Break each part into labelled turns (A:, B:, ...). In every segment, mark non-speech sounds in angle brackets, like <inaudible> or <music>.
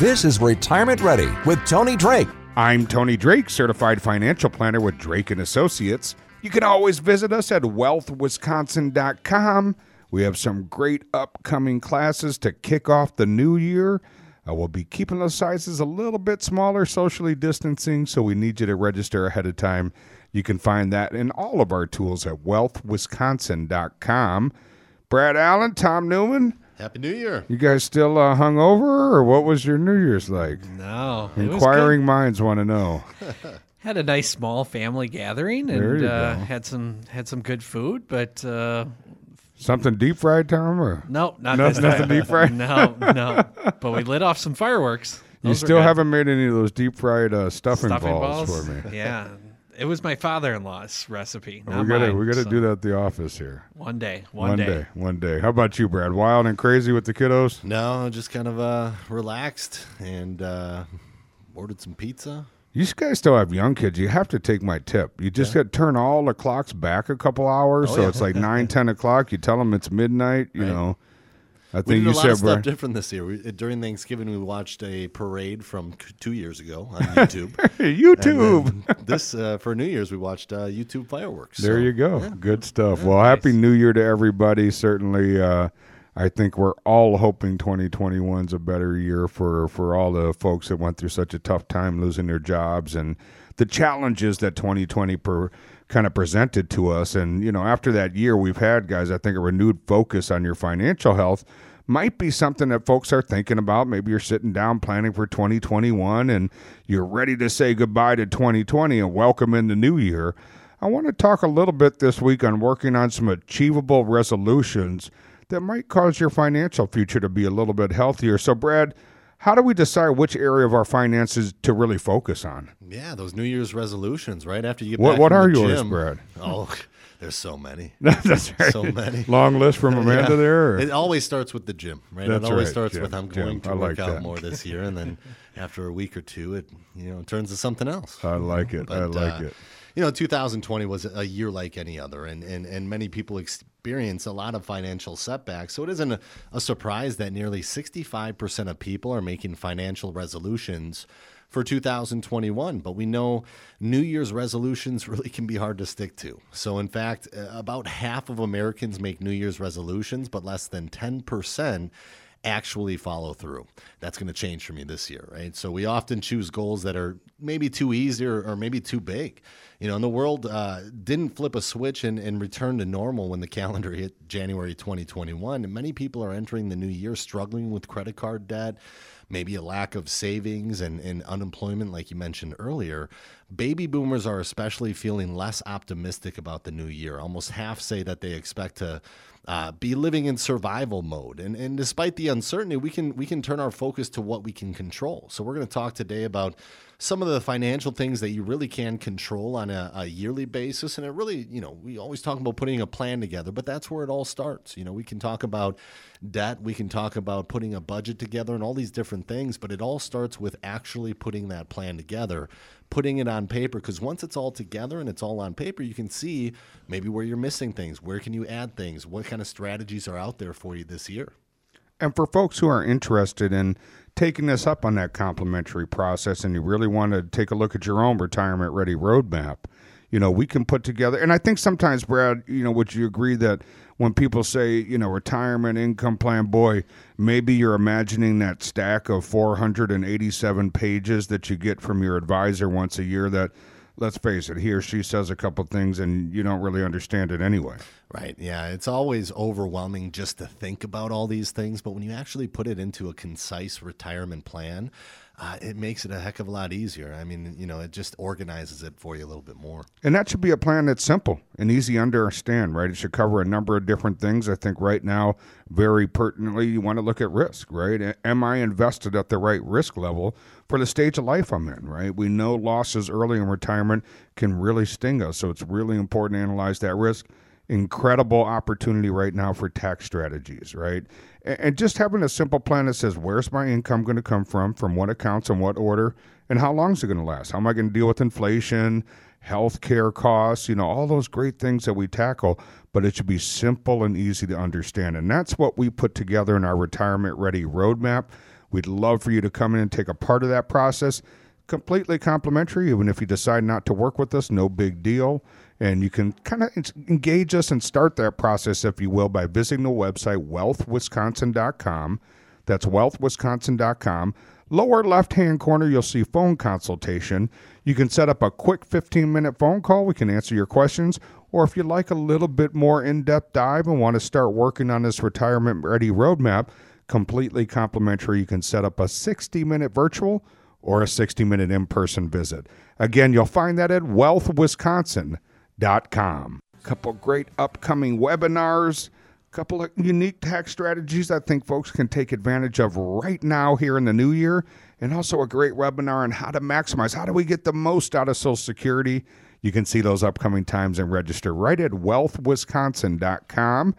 A: This is Retirement Ready with Tony Drake.
B: I'm Tony Drake, certified financial planner with Drake and Associates. You can always visit us at wealthwisconsin.com. We have some great upcoming classes to kick off the new year. Uh, we'll be keeping the sizes a little bit smaller, socially distancing, so we need you to register ahead of time. You can find that in all of our tools at wealthwisconsin.com. Brad Allen, Tom Newman,
C: Happy New Year.
B: you guys still uh, hung over, or what was your New Year's like?
D: No,
B: Inquiring minds want to know. <laughs>
D: Had a nice small family gathering and uh, had some had some good food, but uh,
B: Something deep fried, Tom? Or?
D: no, not
B: No-
D: this
B: nothing
D: time.
B: deep fried? <laughs>
D: No, no. But we lit off some fireworks.
B: You
D: Those were
B: still haven't made any of those deep fried uh, stuffing,
D: stuffing
B: balls,
D: balls,
B: for me.
D: Yeah, it was my father-in-law's recipe. Not
B: we gotta
D: mine,
B: we gotta
D: so
B: do that at the office here.
D: one day. One,
B: day. one day. How about you, Brad? Wild and crazy with the kiddos?
C: No, just kind of uh, relaxed and uh, ordered some pizza.
B: You guys still have young kids. You have to take my tip. You just got to turn all the clocks back a couple hours,
C: Oh,
B: so
C: yeah.
B: it's like nine, <laughs> ten o'clock. You tell them it's midnight. You
C: Right.
B: know. I
C: We
B: think
C: did
B: you
C: a lot
B: said,
C: of stuff different this year. We, during Thanksgiving, we watched a parade from two years ago on <laughs> YouTube.
B: YouTube.
C: This uh, for New Year's, we watched uh, YouTube fireworks.
B: There
C: So,
B: you go.
C: yeah.
B: Good stuff. well, happy New Year to everybody. Certainly, uh, I think we're all hoping 2021 is a better year for, for all the folks that went through such a tough time losing their jobs and the challenges that 2020 per, kind of presented to us. And, you know, after that year we've had, guys, I think a renewed focus on your financial health might be something that folks are thinking about. Maybe you're sitting down planning for 2021 and you're ready to say goodbye to 2020 and welcome in the new year. I want to talk a little bit this week on working on some achievable resolutions that might cause your financial future to be a little bit healthier. So, Brad, how do we decide which area of our finances to really focus on?
C: Yeah, those New Year's resolutions, right after you get
B: What- what are yours,
C: gym.
B: Brad? <laughs>
C: Oh, there's so many. <laughs>
B: That's right.
C: So many.
B: Long list from Amanda
C: Yeah.
B: there. or-
C: It always starts with the gym, right?
B: That's
C: it always
B: right,
C: starts
B: gym,
C: with I'm
B: gym.
C: going to
B: I
C: work
B: like
C: out
B: that.
C: more this year, and then <laughs> after a week or two, it you know turns to something else.
B: I like it. I like
C: uh,
B: it.
C: You know, 2020 was a year like any other, and, and, and many people experience a lot of financial setbacks. So it isn't a, a surprise that nearly 65% of people are making financial resolutions for 2021. But we know New Year's resolutions <laughs> really can be hard to stick to. So, in fact, about half of Americans make New Year's resolutions, but less than 10% actually follow through. That's going to change for me this year, right? So we often choose goals that are maybe too easy or, or maybe too big. You know, and the world uh, didn't flip a switch and, and return to normal when the calendar hit January 2021. And many people are entering the new year struggling with credit card debt, maybe a lack of savings and, and unemployment, like you mentioned earlier. Baby boomers are especially feeling less optimistic about the new year. Almost half say that they expect to uh, be living in survival mode. And, and despite the uncertainty, we can we can turn our focus to what we can control. So we're going to talk today about some of the financial things that you really can control on a, a yearly basis. And it really, you know, we always talk about putting a plan together, but that's where it all starts. You know, we can talk about debt, we can talk about putting a budget together and all these different things, but it all starts with actually putting that plan together, putting it on paper. Because once it's all together and it's all on paper, you can see maybe where you're missing things, where can you add things, what kind of strategies are out there for you this year.
B: And for folks who are interested in taking us up on that complimentary process and you really want to take a look at your own retirement ready roadmap, you know, we can put together. And I think sometimes, Brad, you know, would you agree that when people say, you know, retirement income plan, boy, maybe you're imagining that stack of 487 pages that you get from your advisor once a year that let's face it, he or she says a couple things and you don't really understand it anyway.
C: Right. Yeah. It's always overwhelming just to think about all these things, but when you actually put it into a concise retirement plan, uh, it makes it a heck of a lot easier. I mean, you know, it just organizes it for you a little bit more.
B: And that should be a plan that's simple and easy to understand, right? It should cover a number of different things. I think right now, very pertinently, you want to look at risk, right? Am I invested at the right risk level for the stage of life I'm in, right? We know losses early in retirement can really sting us. So it's really important to analyze that risk incredible opportunity right now for tax strategies, right? And just having a simple plan that says, where's my income going to come from, from what accounts, and what order, and how long is it going to last? How am I going to deal with inflation, health care costs, you know, all those great things that we tackle, but it should be simple and easy to understand. And that's what we put together in our retirement ready roadmap. We'd love for you to come in and take a part of that process. Completely complimentary, even if you decide not to work with us, no big deal. And you can kind of engage us and start that process, if you will, by visiting the website wealthwisconsin.com. That's wealthwisconsin.com. Lower left hand corner, you'll see phone consultation. You can set up a quick 15 minute phone call. We can answer your questions. Or if you'd like a little bit more in depth dive and want to start working on this retirement ready roadmap, completely complimentary, you can set up a 60 minute virtual or a 60 minute in person visit. Again, you'll find that at wealthwisconsin.com com. A couple great upcoming webinars, couple of unique tax strategies I think folks can take advantage of right now here in the new year, and also a great webinar on how to maximize, how do we get the most out of Social Security. You can see those upcoming times and register right at wealthwisconsin.com.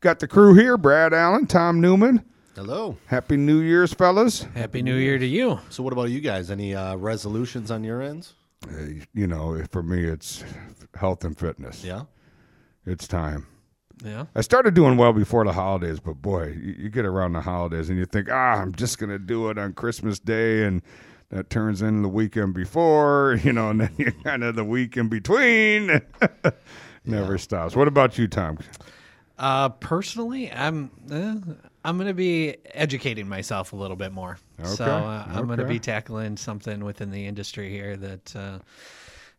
B: Got the crew here Brad Allen, Tom Newman.
C: Hello.
B: Happy New Year's, fellas.
D: Happy New Year to you.
C: So, what about you guys? Any uh, resolutions on your ends?
B: Uh, you know, for me, it's health and fitness.
C: Yeah.
B: It's time.
D: Yeah.
B: I started doing well before the holidays, but boy, you, you get around the holidays and you think, ah, I'm just going to do it on Christmas Day. And that turns in the weekend before, <laughs> you know, and then <laughs> you kind of the week in between. <laughs> Never yeah. stops. What about you, Tom?
D: Uh, personally, I'm uh, I'm going to be educating myself a little bit more. Okay. So uh, I'm going to be tackling something within the industry here that uh,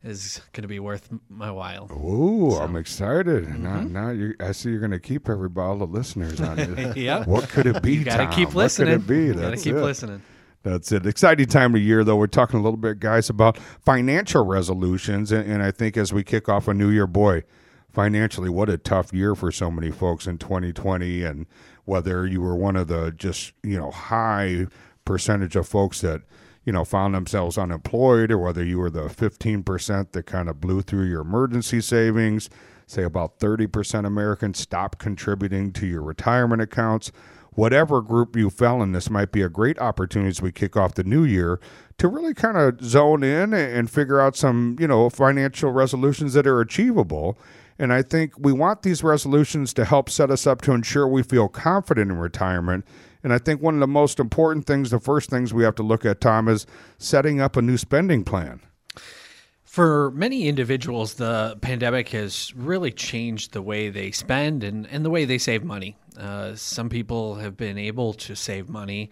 D: is going to be worth my while.
B: Ooh, so. I'm excited. Mm-hmm. Now, now you, I see you're going to keep everybody, all the listeners on <laughs> it.
D: yeah.
B: What could it be?
D: you got to keep listening. What could it be? Got to keep it. listening.
B: That's it. Exciting time of year, though. We're talking a little bit, guys, about financial resolutions, and, and I think as we kick off a new year, boy, financially, what a tough year for so many folks in 2020, and whether you were one of the just you know high percentage of folks that you know, found themselves unemployed, or whether you were the 15% that kind of blew through your emergency savings. Say about 30% Americans stopped contributing to your retirement accounts. Whatever group you fell in, this might be a great opportunity as we kick off the new year to really kind of zone in and figure out some, you know, financial resolutions that are achievable. And I think we want these resolutions to help set us up to ensure we feel confident in retirement and I think one of the most important things, the first things we have to look at, Tom, is setting up a new spending plan.
D: For many individuals, the pandemic has really changed the way they spend and, and the way they save money. Uh, some people have been able to save money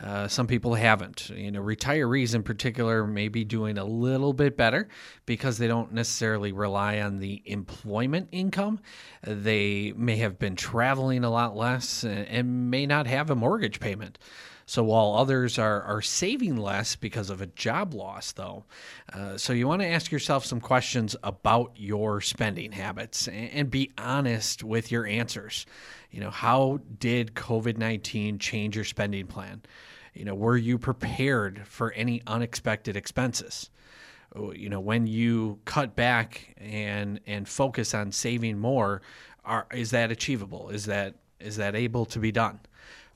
D: uh, some people haven't. You know, retirees in particular may be doing a little bit better because they don't necessarily rely on the employment income. They may have been traveling a lot less and, and may not have a mortgage payment. So while others are, are saving less because of a job loss, though, uh, so you want to ask yourself some questions about your spending habits and, and be honest with your answers. You know, how did COVID 19 change your spending plan? You know, were you prepared for any unexpected expenses? Oh, you know, when you cut back and and focus on saving more, are is that achievable? Is that is that able to be done?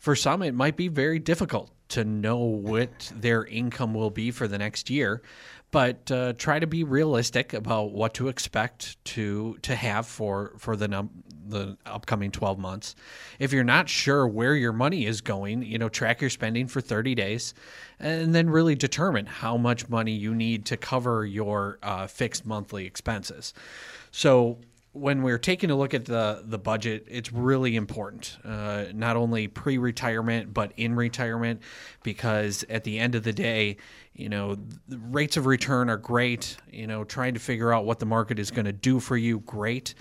D: For some, it might be very difficult to know what their income will be for the next year, but uh, try to be realistic about what to expect to to have for for the num- the upcoming 12 months. If you're not sure where your money is going, you know, track your spending for 30 days and then really determine how much money you need to cover your uh, fixed monthly expenses. So when we're taking a look at the the budget, it's really important, uh, not only pre-retirement but in retirement, because at the end of the day, you know, rates of return are great. You know, trying to figure out what the market is going to do for you, great,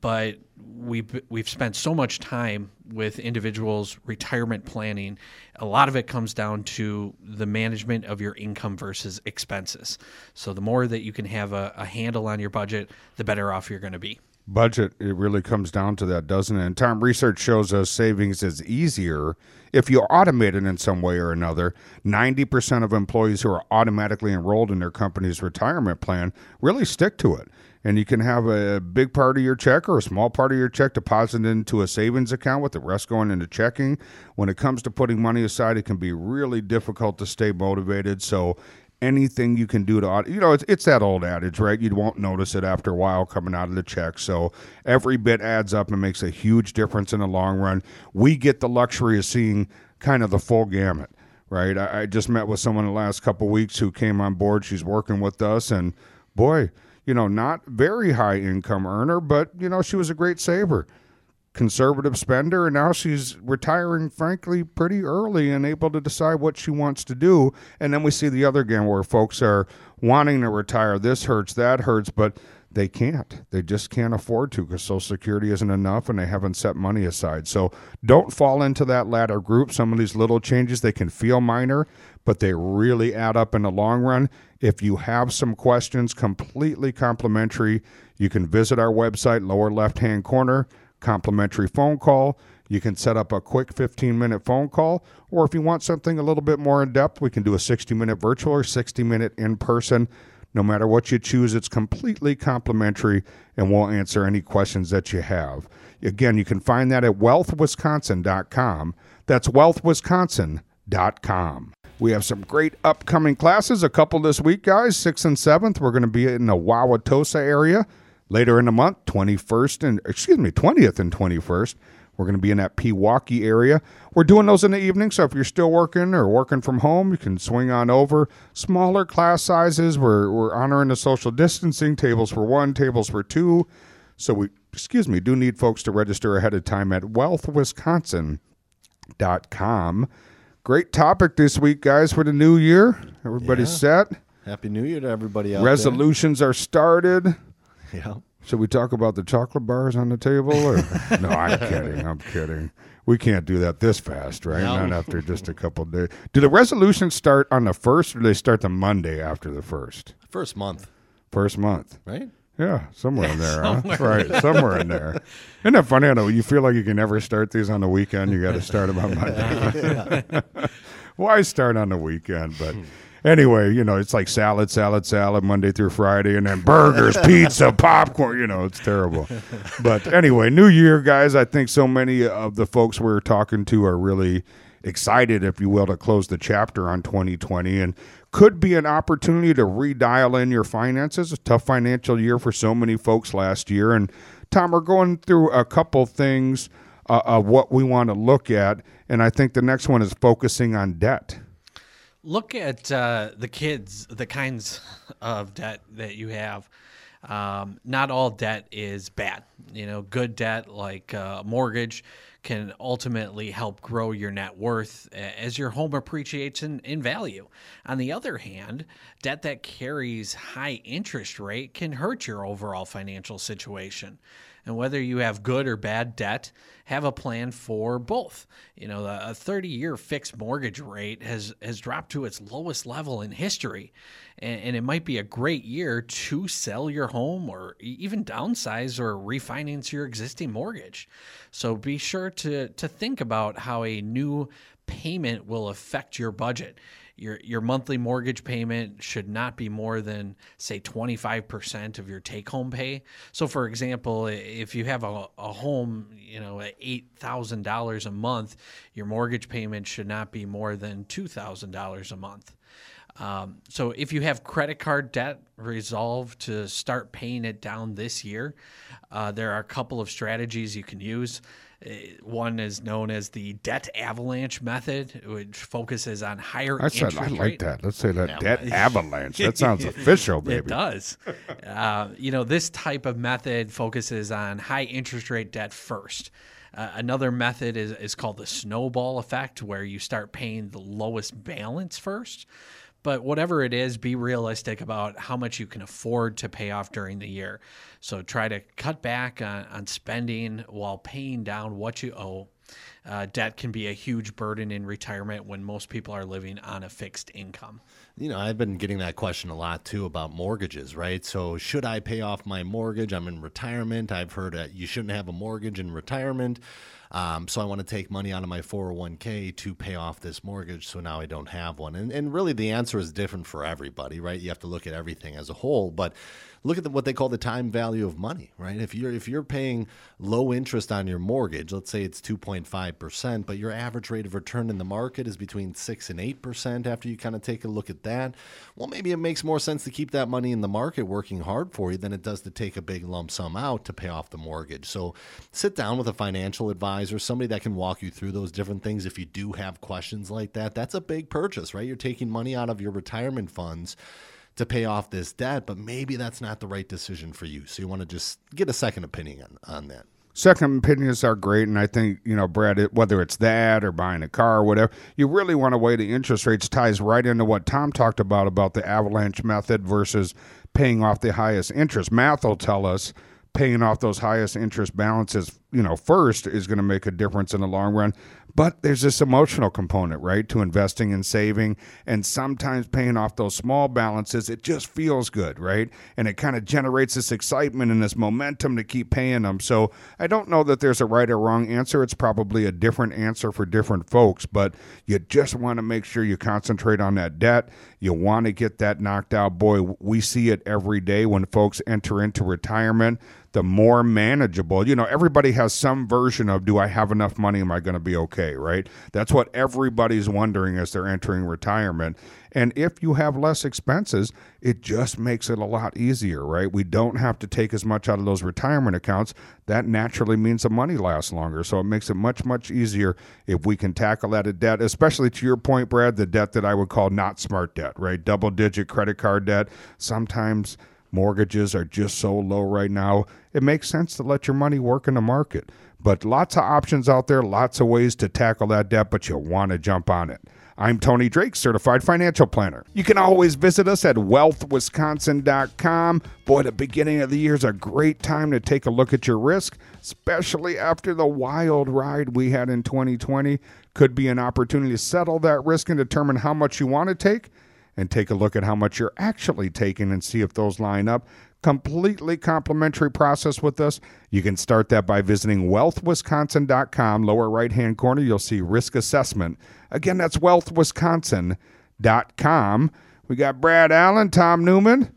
D: but we've we've spent so much time with individuals retirement planning. A lot of it comes down to the management of your income versus expenses. So the more that you can have a, a handle on your budget, the better off you're going to be
B: budget, it really comes down to that, doesn't it? And time research shows us savings is easier if you automate it in some way or another. 90% of employees who are automatically enrolled in their company's retirement plan really stick to it. And you can have a big part of your check or a small part of your check deposited into a savings account with the rest going into checking. When it comes to putting money aside, it can be really difficult to stay motivated. So anything you can do to you know it's, it's that old adage right? You won't notice it after a while coming out of the check. So every bit adds up and makes a huge difference in the long run. We get the luxury of seeing kind of the full gamut right? I, I just met with someone the last couple weeks who came on board. She's working with us and boy you know not very high income earner but you know she was a great saver conservative spender, and now she's retiring, frankly, pretty early and able to decide what she wants to do. And then we see the other game where folks are wanting to retire. This hurts, that hurts, but they can't. They just can't afford to because Social Security isn't enough and they haven't set money aside. So don't fall into that latter group. Some of these little changes, they can feel minor, but they really add up in the long run. If you have some questions, completely complimentary, you can visit our website, lower left hand corner complimentary phone call. You can set up a quick 15 minute phone call, or if you want something a little bit more in depth, we can do a 60 minute virtual or 60 minute in person. No matter what you choose, it's completely complimentary and we'll answer any questions that you have. Again, you can find that at wealthwisconsin.com. That's wealthwisconsin.com. We have some great upcoming classes, a couple this week, guys. 6th and 7th, we're going to be in the Wauwatosa area. Later in the month, 21st and excuse me, 20th and 21st, we're going to be in that Pewaukee area. We're doing those in the evening, so if you're still working or working from home, you can swing on over. Smaller class sizes. We're we're honoring the social distancing. Tables for one, tables for two. So we excuse me, do need folks to register ahead of time at wealthwisconsin.com. Great topic this week, guys, for the new year. Everybody's
C: Yeah.
B: set.
C: Happy New Year to everybody out
B: Resolutions are started. <laughs>
C: Yeah.
B: Should we talk about the chocolate bars on the table? Or? <laughs> no, I'm kidding. I'm kidding. We can't do that this fast, right?
C: No.
B: Not after just a couple days. Do the resolutions start on the first, or do they start the Monday after the first?
C: First month,
B: First month.
C: right?
B: Yeah, somewhere in there, huh? <laughs> Right, somewhere in there. Isn't that funny? I know you feel like you can never start these on the weekend. You got to start them on Monday. Why start on the weekend? But hmm. Anyway, you know, it's like salad, salad, salad, Monday through Friday, and then burgers, <laughs> pizza, popcorn. You know, it's terrible. But anyway, New Year, guys. I think so many of the folks we're talking to are really excited, if you will, to close the chapter on 2020 and could be an opportunity to redial in your finances. A tough financial year for so many folks last year. And Tom, we're going through a couple things uh, of what we want to look at. And I think the next one is focusing on debt.
D: Look at uh, the kids, the kinds <laughs> of debt that you have. Um, not all debt is bad. You know, good debt like uh, mortgage can ultimately help grow your net worth as your home appreciates in, in value. On the other hand, debt that carries high interest rate can hurt your overall financial situation. And whether you have good or bad debt, have a plan for both. You know, a 30 year fixed mortgage rate has, has dropped to its lowest level in history. And, and it might be a great year to sell your home or even downsize or refinance your existing mortgage. So be sure to, to think about how a new payment will affect your budget. Your your monthly mortgage payment should not be more than say 25% of your take home pay. So for example, if you have a, a home, you know, at $8,000 a month, your mortgage payment should not be more than $2,000 a month. Um, so if you have credit card debt, resolve to start paying it down this year. Uh, there are a couple of strategies you can use. Uh, one is known as the debt avalanche method, which focuses on higher
B: I said
D: interest
B: I like
D: rate.
B: that. Let's say that debt avalanche. That <laughs> sounds official, baby.
D: It does. uh, you know, this type of method focuses on high interest rate debt first. Uh, another method is, is called the snowball effect, where you start paying the lowest balance first. But whatever it is, be realistic about how much you can afford to pay off during the year. So try to cut back on, on spending while paying down what you owe. Uh, debt can be a huge burden in retirement when most people are living on a fixed income.
C: You know, I've been getting that question a lot too about mortgages, right? So, should I pay off my mortgage? I'm in retirement. I've heard that you shouldn't have a mortgage in retirement. Um, so, I want to take money out of my 401k to pay off this mortgage. So now I don't have one. And, and really, the answer is different for everybody, right? You have to look at everything as a whole. But look at the, what they call the time value of money, right? If you're if you're paying low interest on your mortgage, let's say it's 2.5 percent, but your average rate of return in the market is between six and eight percent. After you kind of take a look at that, well, maybe it makes more sense to keep that money in the market working hard for you than it does to take a big lump sum out to pay off the mortgage. So sit down with a financial advisor, somebody that can walk you through those different things. If you do have questions like that, that's a big purchase, right? You're taking money out of your retirement funds to pay off this debt, but maybe that's not the right decision for you. So you want to just get a second opinion on, on that.
B: Second opinions are great, and I think you know, Brad. Whether it's that or buying a car or whatever, you really want to weigh the interest rates. Ties right into what Tom talked about about the avalanche method versus paying off the highest interest. Math will tell us paying off those highest interest balances, you know, first is going to make a difference in the long run. But there's this emotional component, right, to investing and saving. And sometimes paying off those small balances, it just feels good, right? And it kind of generates this excitement and this momentum to keep paying them. So I don't know that there's a right or wrong answer. It's probably a different answer for different folks, but you just want to make sure you concentrate on that debt. You want to get that knocked out. Boy, we see it every day when folks enter into retirement the more manageable. You know, everybody has some version of do I have enough money? Am I going to be okay? Right? That's what everybody's wondering as they're entering retirement. And if you have less expenses, it just makes it a lot easier, right? We don't have to take as much out of those retirement accounts. That naturally means the money lasts longer. So it makes it much, much easier if we can tackle that debt, especially to your point, Brad, the debt that I would call not smart debt, right? Double digit credit card debt. Sometimes mortgages are just so low right now. It makes sense to let your money work in the market. But lots of options out there, lots of ways to tackle that debt, but you want to jump on it. I'm Tony Drake, certified financial planner. You can always visit us at wealthwisconsin.com. Boy, the beginning of the year is a great time to take a look at your risk, especially after the wild ride we had in 2020. Could be an opportunity to settle that risk and determine how much you want to take and take a look at how much you're actually taking and see if those line up. Completely complimentary process with us. You can start that by visiting wealthwisconsin.com. Lower right hand corner, you'll see risk assessment. Again, that's wealthwisconsin.com. We got Brad Allen, Tom Newman.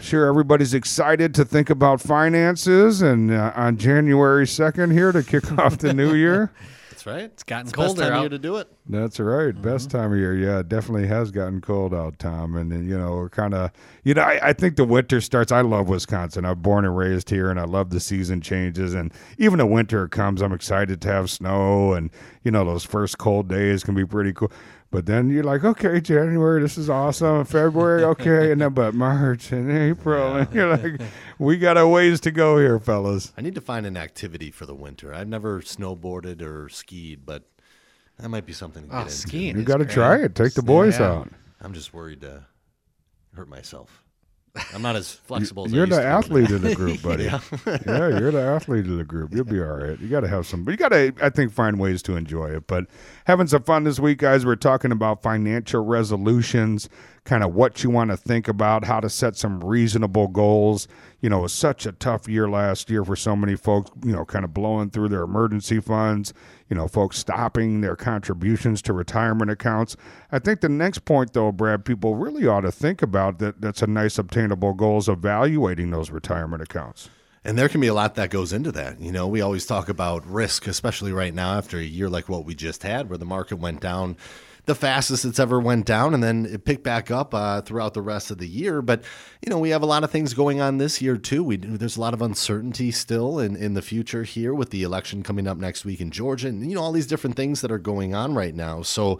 B: Sure, everybody's excited to think about finances and uh, on January 2nd here to kick <laughs> off the new year. <laughs>
C: That's right.
D: It's gotten
C: the best
D: colder
C: time of year to do it.
B: That's right. Best mm-hmm. time of year. Yeah, it definitely has gotten cold out, Tom. And, then, you know, we're kind of, you know, I, I think the winter starts. I love Wisconsin. I'm born and raised here, and I love the season changes. And even the winter comes, I'm excited to have snow. And, you know, those first cold days can be pretty cool. But then you're like, okay, January, this is awesome. February, okay. And then, but March and April, and you're like, we got a ways to go here, fellas.
C: I need to find an activity for the winter. I've never snowboarded or skied, but that might be something to oh, get
D: Oh,
C: into.
D: skiing.
B: You got to try it. Take the boys
D: Yeah.
B: out.
C: I'm just worried to hurt myself. I'm not as flexible as I
B: You're
C: used
B: the
C: to
B: athlete in the <laughs> group, buddy. <laughs> yeah. you're the athlete of the group. You'll be all right. You got to have some, but you got to, I think, find ways to enjoy it. But having some fun this week, guys. We're talking about financial resolutions, kind of what you want to think about, how to set some reasonable goals. You know, it was such a tough year last year for so many folks, you know, kind of blowing through their emergency funds, you know, folks stopping their contributions to retirement accounts. I think the next point, though, Brad, people really ought to think about that that's a nice obtainable goal is evaluating those retirement accounts.
C: And there can be a lot that goes into that. You know, we always talk about risk, especially right now after a year like what we just had, where the market went down the fastest it's ever went down, and then it picked back up uh, throughout the rest of the year. But you know, we have a lot of things going on this year too. We there's a lot of uncertainty still in in the future here with the election coming up next week in Georgia, and you know all these different things that are going on right now. So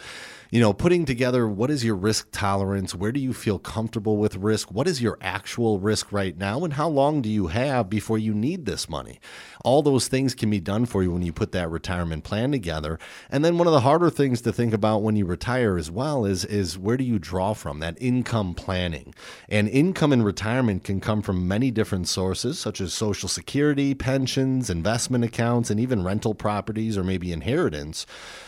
C: you know, putting together what is your risk tolerance? Where do you feel comfortable with risk? What is your actual risk right now? And how long do you have before you need this money? All those things can be done for you when you put that retirement plan together. And then one of the harder things to think about when you retire as well is, is where do you draw from that income planning? And income in retirement can come from many different sources, such as Social Security, pensions, investment accounts, and even rental properties or maybe inheritance.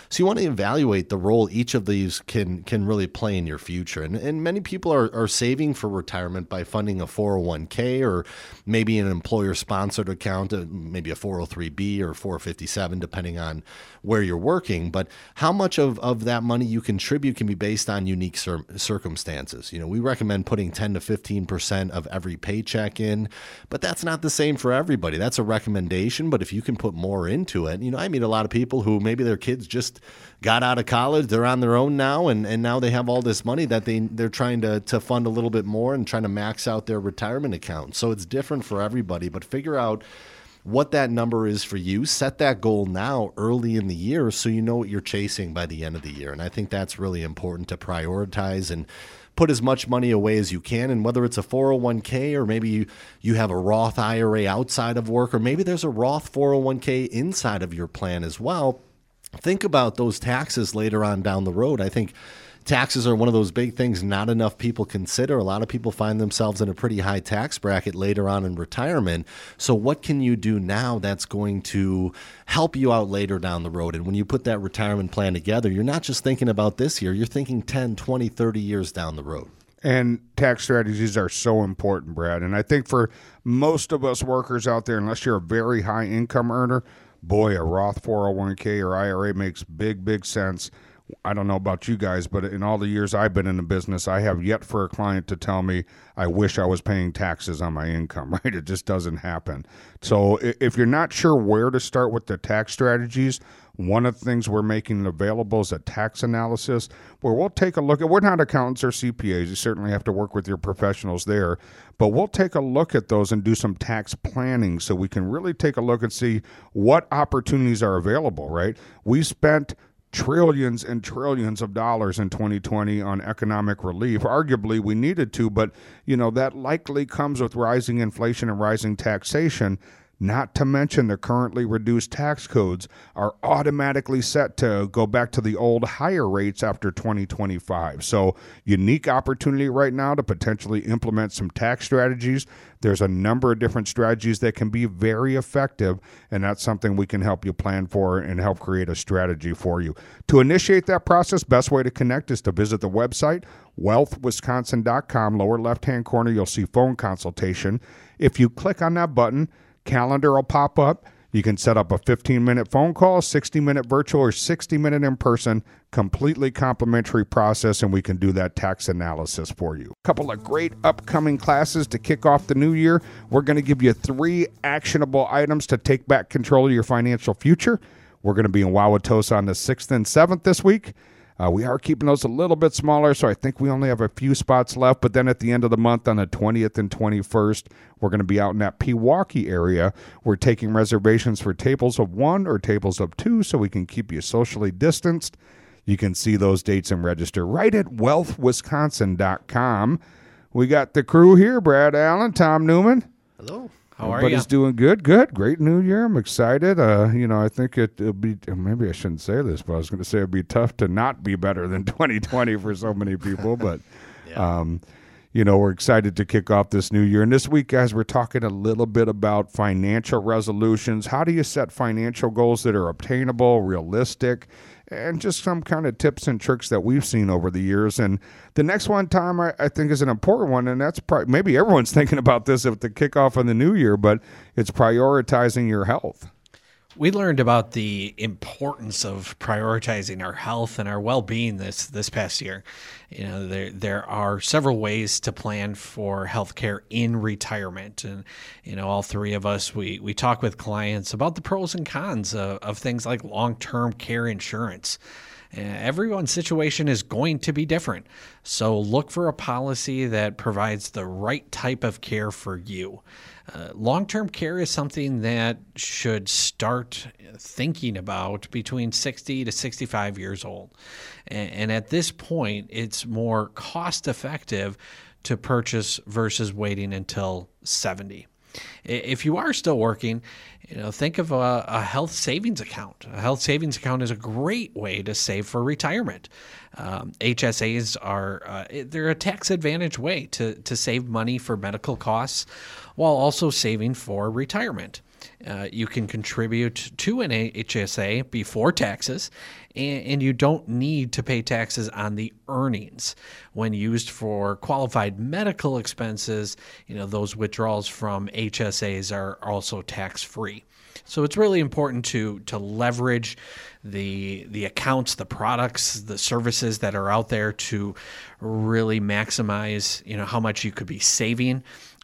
C: So you want to evaluate the role each of these can can really play in your future. And, and many people are, are saving for retirement by funding a 401k or maybe an employer sponsored account, uh, maybe a 403b or 457, depending on where you're working. But how much of, of that money you contribute can be based on unique cir- circumstances. You know, we recommend putting 10 to 15% of every paycheck in, but that's not the same for everybody. That's a recommendation. But if you can put more into it, you know, I meet a lot of people who maybe their kids just got out of college. They're on their own now, and, and now they have all this money that they they're trying to to fund a little bit more and trying to max out their retirement account. So it's different for everybody, but figure out what that number is for you. Set that goal now early in the year so you know what you're chasing by the end of the year. And I think that's really important to prioritize and put as much money away as you can. And whether it's a 401k or maybe you, you have a Roth IRA outside of work, or maybe there's a Roth 401k inside of your plan as well think about those taxes later on down the road. I think taxes are one of those big things not enough people consider. A lot of people find themselves in a pretty high tax bracket later on in retirement. So, what can you do now that's going to help you out later down the road? And when you put that retirement plan together, you're not just thinking about this year, you're thinking 10, 20, 30 years down the road.
B: And tax strategies are so important, Brad. And I think for most of us workers out there, unless you're a very high income earner, boy, a Roth 401k or IRA makes big, big sense. I don't know about you guys, but in all the years I've been in the business, I have yet for a client to tell me, I wish I was paying taxes on my income, <laughs> right? It just doesn't happen. So if you're not sure where to start with the tax strategies, one of the things we're making available is a tax analysis where we'll take a look at, we're not accountants or CPAs. You certainly have to work with your professionals there, but we'll take a look at those and do some tax planning so we can really take a look and see what opportunities are available, right? We spent trillions and trillions of dollars in 2020 on economic relief. Arguably, we needed to, but you know that likely comes with rising inflation and rising taxation not to mention the currently reduced tax codes are automatically set to go back to the old higher rates after 2025. So, unique opportunity right now to potentially implement some tax strategies. There's a number of different strategies that can be very effective, and that's something we can help you plan for and help create a strategy for you. To initiate that process, best way to connect is to visit the website wealthwisconsin.com. Lower left hand corner, you'll see phone consultation. If you click on that button, calendar will pop up. You can set up a 15 minute phone call, 60 minute virtual, or 60 minute in person, completely complimentary process, and we can do that tax analysis for you. A couple of great upcoming classes to kick off the new year. We're going to give you three actionable items to take back control of your financial future. We're going to be in Wauwatosa on the 6th and 7th this week. Uh, we are keeping those a little bit smaller, so I think we only have a few spots left. But then at the end of the month, on the 20th and 21st, we're going to be out in that Pewaukee area. We're taking reservations for tables of one or tables of two so we can keep you socially distanced. You can see those dates and register right at wealthwisconsin.com. We got the crew here Brad Allen, Tom Newman.
C: Hello.
D: How are
B: Everybody's
D: you?
B: doing good. Good. Great new year. I'm excited. Uh, you know, I think it, will be, maybe I shouldn't say this, but I was going to say it'd be tough to not be better than <laughs> 2020 for so many people. <laughs> But, yeah. um, you know, we're excited to kick off this new year. And this week, guys, we're talking a little bit about financial resolutions. How do you set financial goals that are obtainable, realistic? And just some kind of tips and tricks that we've seen over the years. And the next one, Tom, I, I think is an important one, and that's probably maybe everyone's <laughs> thinking about this at the kickoff of the new year, but it's prioritizing your health.
D: We learned about the importance of prioritizing our health and our well-being this this past year. You know, there there are several ways to plan for healthcare in retirement, and you know, all three of us we we talk with clients about the pros and cons of, of things like long-term care insurance. Uh, everyone's situation is going to be different. So look for a policy that provides the right type of care for you. Uh, Long term care is something that should start thinking about between 60 to 65 years old. And, and at this point, it's more cost effective to purchase versus waiting until 70. If you are still working, you know, think of a, a, health savings account. A health savings account is a great way to save for retirement. Um, HSAs are uh, they're a tax advantage way to to save money for medical costs while also saving for retirement. Uh, you can contribute to an HSA before taxes, and, you don't need to pay taxes on the earnings. When used for qualified medical expenses, you know those withdrawals from HSAs are also tax free. So it's really important to to leverage the the accounts, the products, the services that are out there to really maximize, you know, how much you could be saving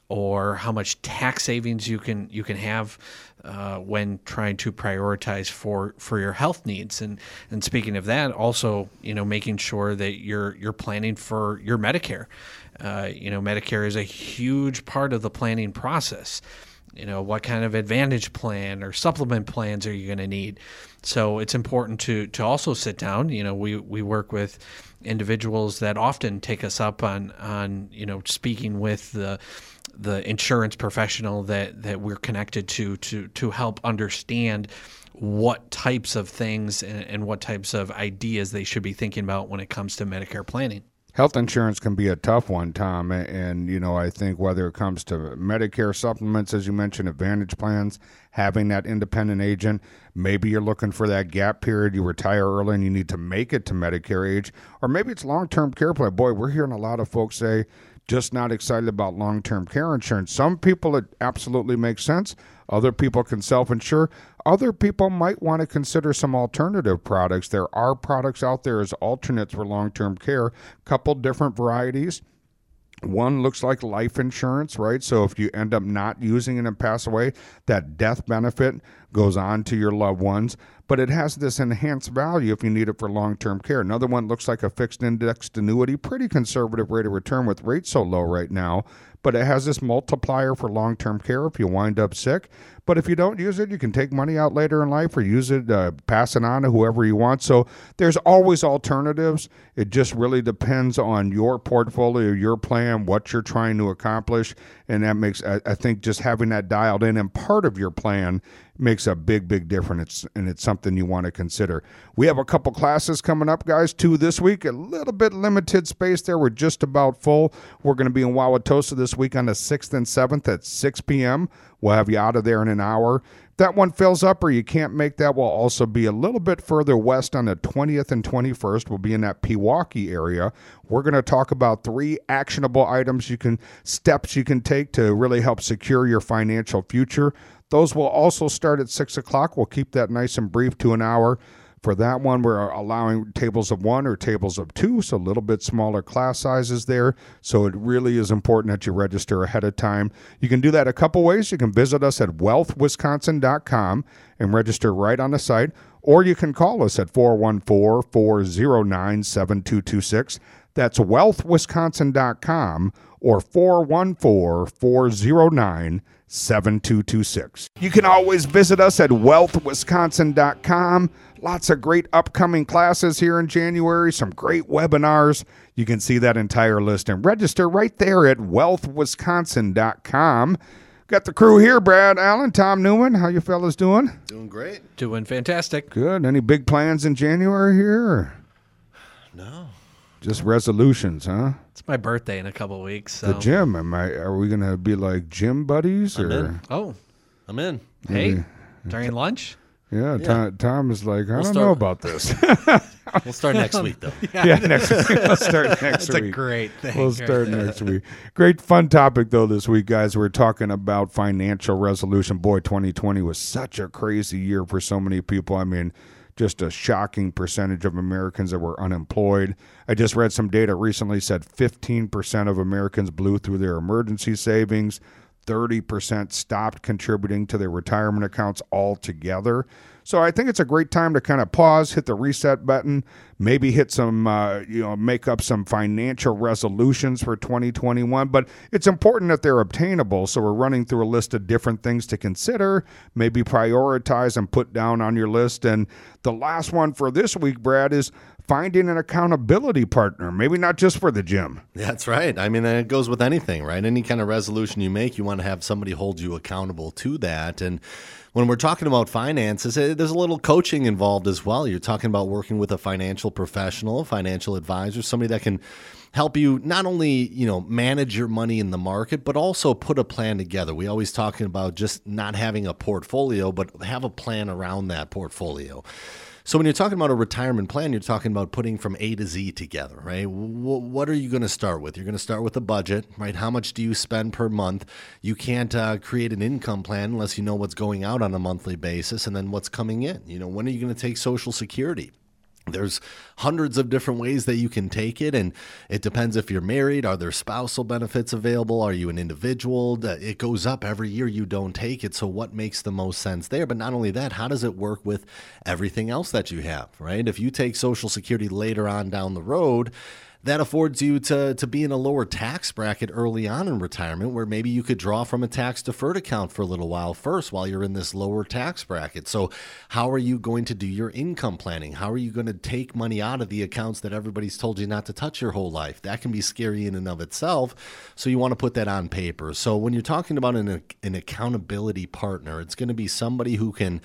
D: or how much tax savings you can you can have uh, when trying to prioritize for for your health needs. And and speaking of that also you know making sure that you're you're planning for your Medicare. Uh, you know Medicare is a huge part of the planning process. You know what kind of advantage plan or supplement plans are you going to need? So it's important to to also sit down. You know we we work with individuals that often take us up on on you know speaking with the the insurance professional that that we're connected to to to help understand what types of things and, and what types of ideas they should be thinking about when it comes to Medicare planning.
B: Health insurance can be a tough one, Tom. And, you know, I think whether it comes to Medicare supplements, as you mentioned, Advantage plans, having that independent agent, maybe you're looking for that gap period, you retire early and you need to make it to Medicare age, or maybe it's long term care plan. Boy, we're hearing a lot of folks say, just not excited about long term care insurance. Some people, it absolutely makes sense. Other people can self insure. Other people might want to consider some alternative products. There are products out there as alternates for long term care, couple different varieties. One looks like life insurance, right? So if you end up not using it and pass away, that death benefit goes on to your loved ones but it has this enhanced value if you need it for long term care. Another one looks like a fixed indexed annuity, pretty conservative rate of return with rates so low right now, but it has this multiplier for long term care if you wind up sick. But if you don't use it, you can take money out later in life or use it, uh, pass it on to whoever you want. So there's always alternatives. It just really depends on your portfolio, your plan, what you're trying to accomplish. And that makes, I, I think, just having that dialed in and part of your plan makes a big, big difference, and it's something you want to consider. We have a couple classes coming up, guys. Two this week, a little bit limited space there. We're just about full. We're going to be in Wauwatosa this week on the 6th and 7th at 6 p.m. We'll have you out of there in an hour. If that one fills up or you can't make that, we'll also be a little bit further west on the 20th and 21st. We'll be in that Pewaukee area. We're going to talk about three actionable items you can, steps you can take to really help secure your financial future. Those will also start at 6 o'clock. We'll keep that nice and brief to an hour. For that one, we're allowing tables of one or tables of two, so a little bit smaller class sizes there. So it really is important that you register ahead of time. You can do that a couple ways. You can visit us at wealthwisconsin.com and register right on the site, or you can call us at 414 409 7226. That's wealthwisconsin.com or 414 409 7226. You can always visit us at wealthwisconsin.com. Lots of great upcoming classes here in January, some great webinars. You can see that entire list and register right there at wealthwisconsin.com. Got the crew here, Brad Allen, Tom Newman. How you fellas doing?
C: Doing great.
D: Doing fantastic.
B: Good. Any big plans in January here?
C: No.
B: Just resolutions, huh?
D: It's my birthday in a couple weeks. So.
B: The gym. Am I? Are we gonna be like gym buddies
C: I'm
B: or?
C: in.
D: Oh,
C: I'm in.
D: hey,
B: Maybe.
D: during lunch.
B: Yeah, Tom, Tom is like, I don't
C: start-
B: know about this. <laughs>
C: We'll start next week though. <laughs>
B: yeah, next week. We'll start <laughs> next week.
D: That's a great thing.
B: We'll start next week. Great fun topic though this week, guys. We're talking about financial resolution. Boy, 2020 was such a crazy year for so many people. I mean, just a shocking percentage of Americans that were unemployed. I just read some data recently said 15% of Americans blew through their emergency savings. 30% stopped contributing to their retirement accounts altogether. So I think it's a great time to kind of pause, hit the reset button, maybe hit some, uh, you know, make up some financial resolutions for 2021. But it's important that they're obtainable. So we're running through a list of different things to consider, maybe prioritize and put down on your list. And the last one for this week, Brad, is finding an accountability partner, maybe not just for the gym.
C: That's right. I mean, it goes with anything, right? Any kind of resolution you make, you want to have somebody hold you accountable to that. And when we're talking about finances, eh, there's a little coaching involved as well. You're talking about working with a financial professional, financial advisor, somebody that can help you not only you know manage your money in the market but also put a plan together we always talking about just not having a portfolio but have a plan around that portfolio so when you're talking about a retirement plan, you're talking about putting from A to Z together, right? W- what are you going to start with? You're going to start with a budget, right? How much do you spend per month? You can't uh, create an income plan unless you know what's going out on a monthly basis and then what's coming in. You know, when are you going to take Social Security? There's hundreds of different ways that you can take it, and it depends if you're married. Are there spousal benefits available? Are you an individual? It goes up every year you don't take it. So, what makes the most sense there? But not only that, how does it work with everything else that you have, right? If you take Social Security later on down the road, that affords you to, to be in a lower tax bracket early on in retirement where maybe you could draw from a tax deferred account for a little while first while you're in this lower tax bracket. So, how are you going to do your income planning? How are you going to take money out of the accounts that everybody's told you not to touch your whole life? That can be scary in and of itself. So, you want to put that on paper. So, when you're talking about an, an accountability partner, it's going to be somebody who can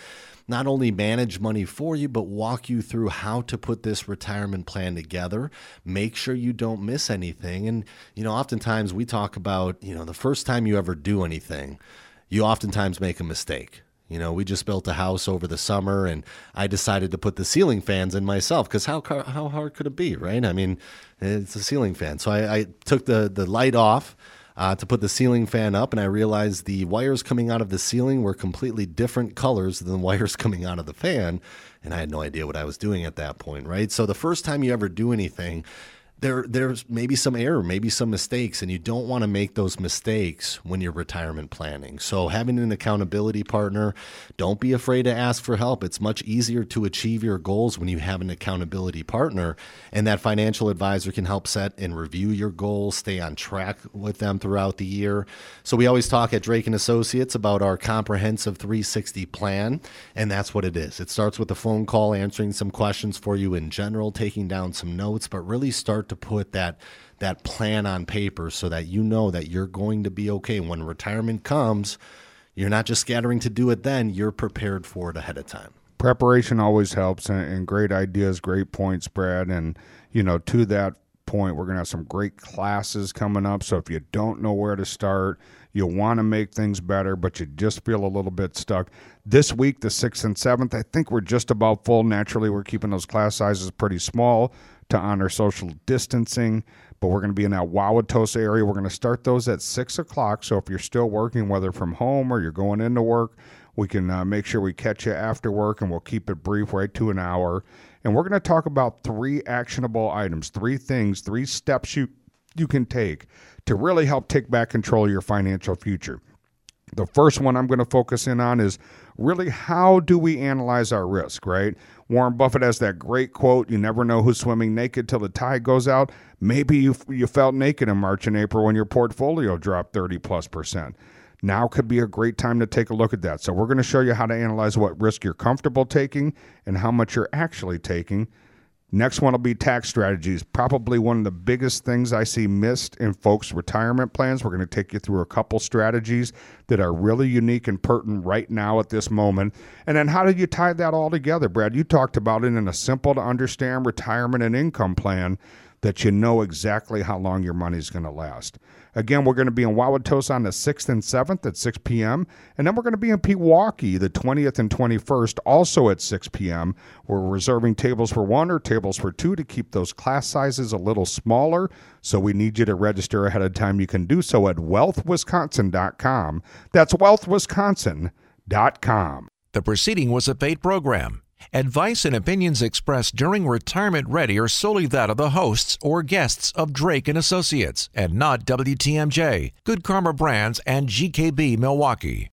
C: not only manage money for you, but walk you through how to put this retirement plan together. Make sure you don't miss anything. And, you know, oftentimes we talk about, you know, the first time you ever do anything, you oftentimes make a mistake. You know, we just built a house over the summer, and I decided to put the ceiling fans in myself because how how hard could it be, right? I mean, it's a ceiling fan. So I, I took the the light off uh, to put the ceiling fan up, and I realized the wires coming out of the ceiling were completely different colors than the <laughs> wires coming out of the fan, and I had no idea what I was doing at that point, right? So the first time you ever do anything, there there's maybe some error, maybe some mistakes, and you don't want to make those mistakes when you're retirement planning. So having an accountability partner, don't be afraid to ask for help. It's much easier to achieve your goals when you have an accountability partner, and that financial advisor can help set and review your goals, stay on track with them throughout the year. So we always talk at Drake and Associates about our comprehensive 360 plan, and that's what it is. It starts with a phone call, answering some questions for you in general, taking down some notes, but really to put that that plan on paper so that you know that you're going to be okay. When retirement comes. You're not just scattering to do it then, you're prepared for it ahead of time.
B: preparation always helps and, and great ideas great points brad. And you know to that point we're going to have some great classes coming up. So if you don't know where to start you want to make things better but you just feel a little bit stuck. This week the 6th and 7th i think we're just about full. Naturally we're keeping those class sizes pretty small to honor social distancing but we're going to be in that Wauwatosa area. We're going to start those at six o'clock. So if you're still working, whether from home or you're going into work, we can uh, make sure we catch you after work and we'll keep it brief right to an hour. And we're going to talk about three actionable items, three things, three steps you you can take to really help take back control of your financial future. The first one I'm going to focus in on is really how do we analyze our risk, right? Warren Buffett has that great quote, you never know who's swimming naked till the tide goes out. Maybe you you felt naked in March and April when your portfolio dropped 30 plus percent. Now could be a great time to take a look at that. So we're going to show you how to analyze what risk you're comfortable taking and how much you're actually taking. Next one will be tax strategies. Probably one of the biggest things I see missed in folks' retirement plans. We're going to take you through a couple strategies that are really unique and pertinent right now at this moment. And then how do you tie that all together, Brad? You talked about it in a simple to understand retirement and income plan that you know exactly how long your money is going to last. Again, we're going to be in Wauwatosa on the 6th and 7th at 6 p.m. And then we're going to be in Pewaukee the 20th and 21st, also at 6 p.m. We're reserving tables for one or tables for two to keep those class sizes a little smaller. So we need you to register ahead of time. You can do so at wealthwisconsin.com. That's wealthwisconsin.com.
A: The proceeding was a paid program. Advice and opinions expressed during Retirement Ready are solely that of the hosts or guests of Drake and Associates and not WTMJ, Good Karma Brands and GKB Milwaukee.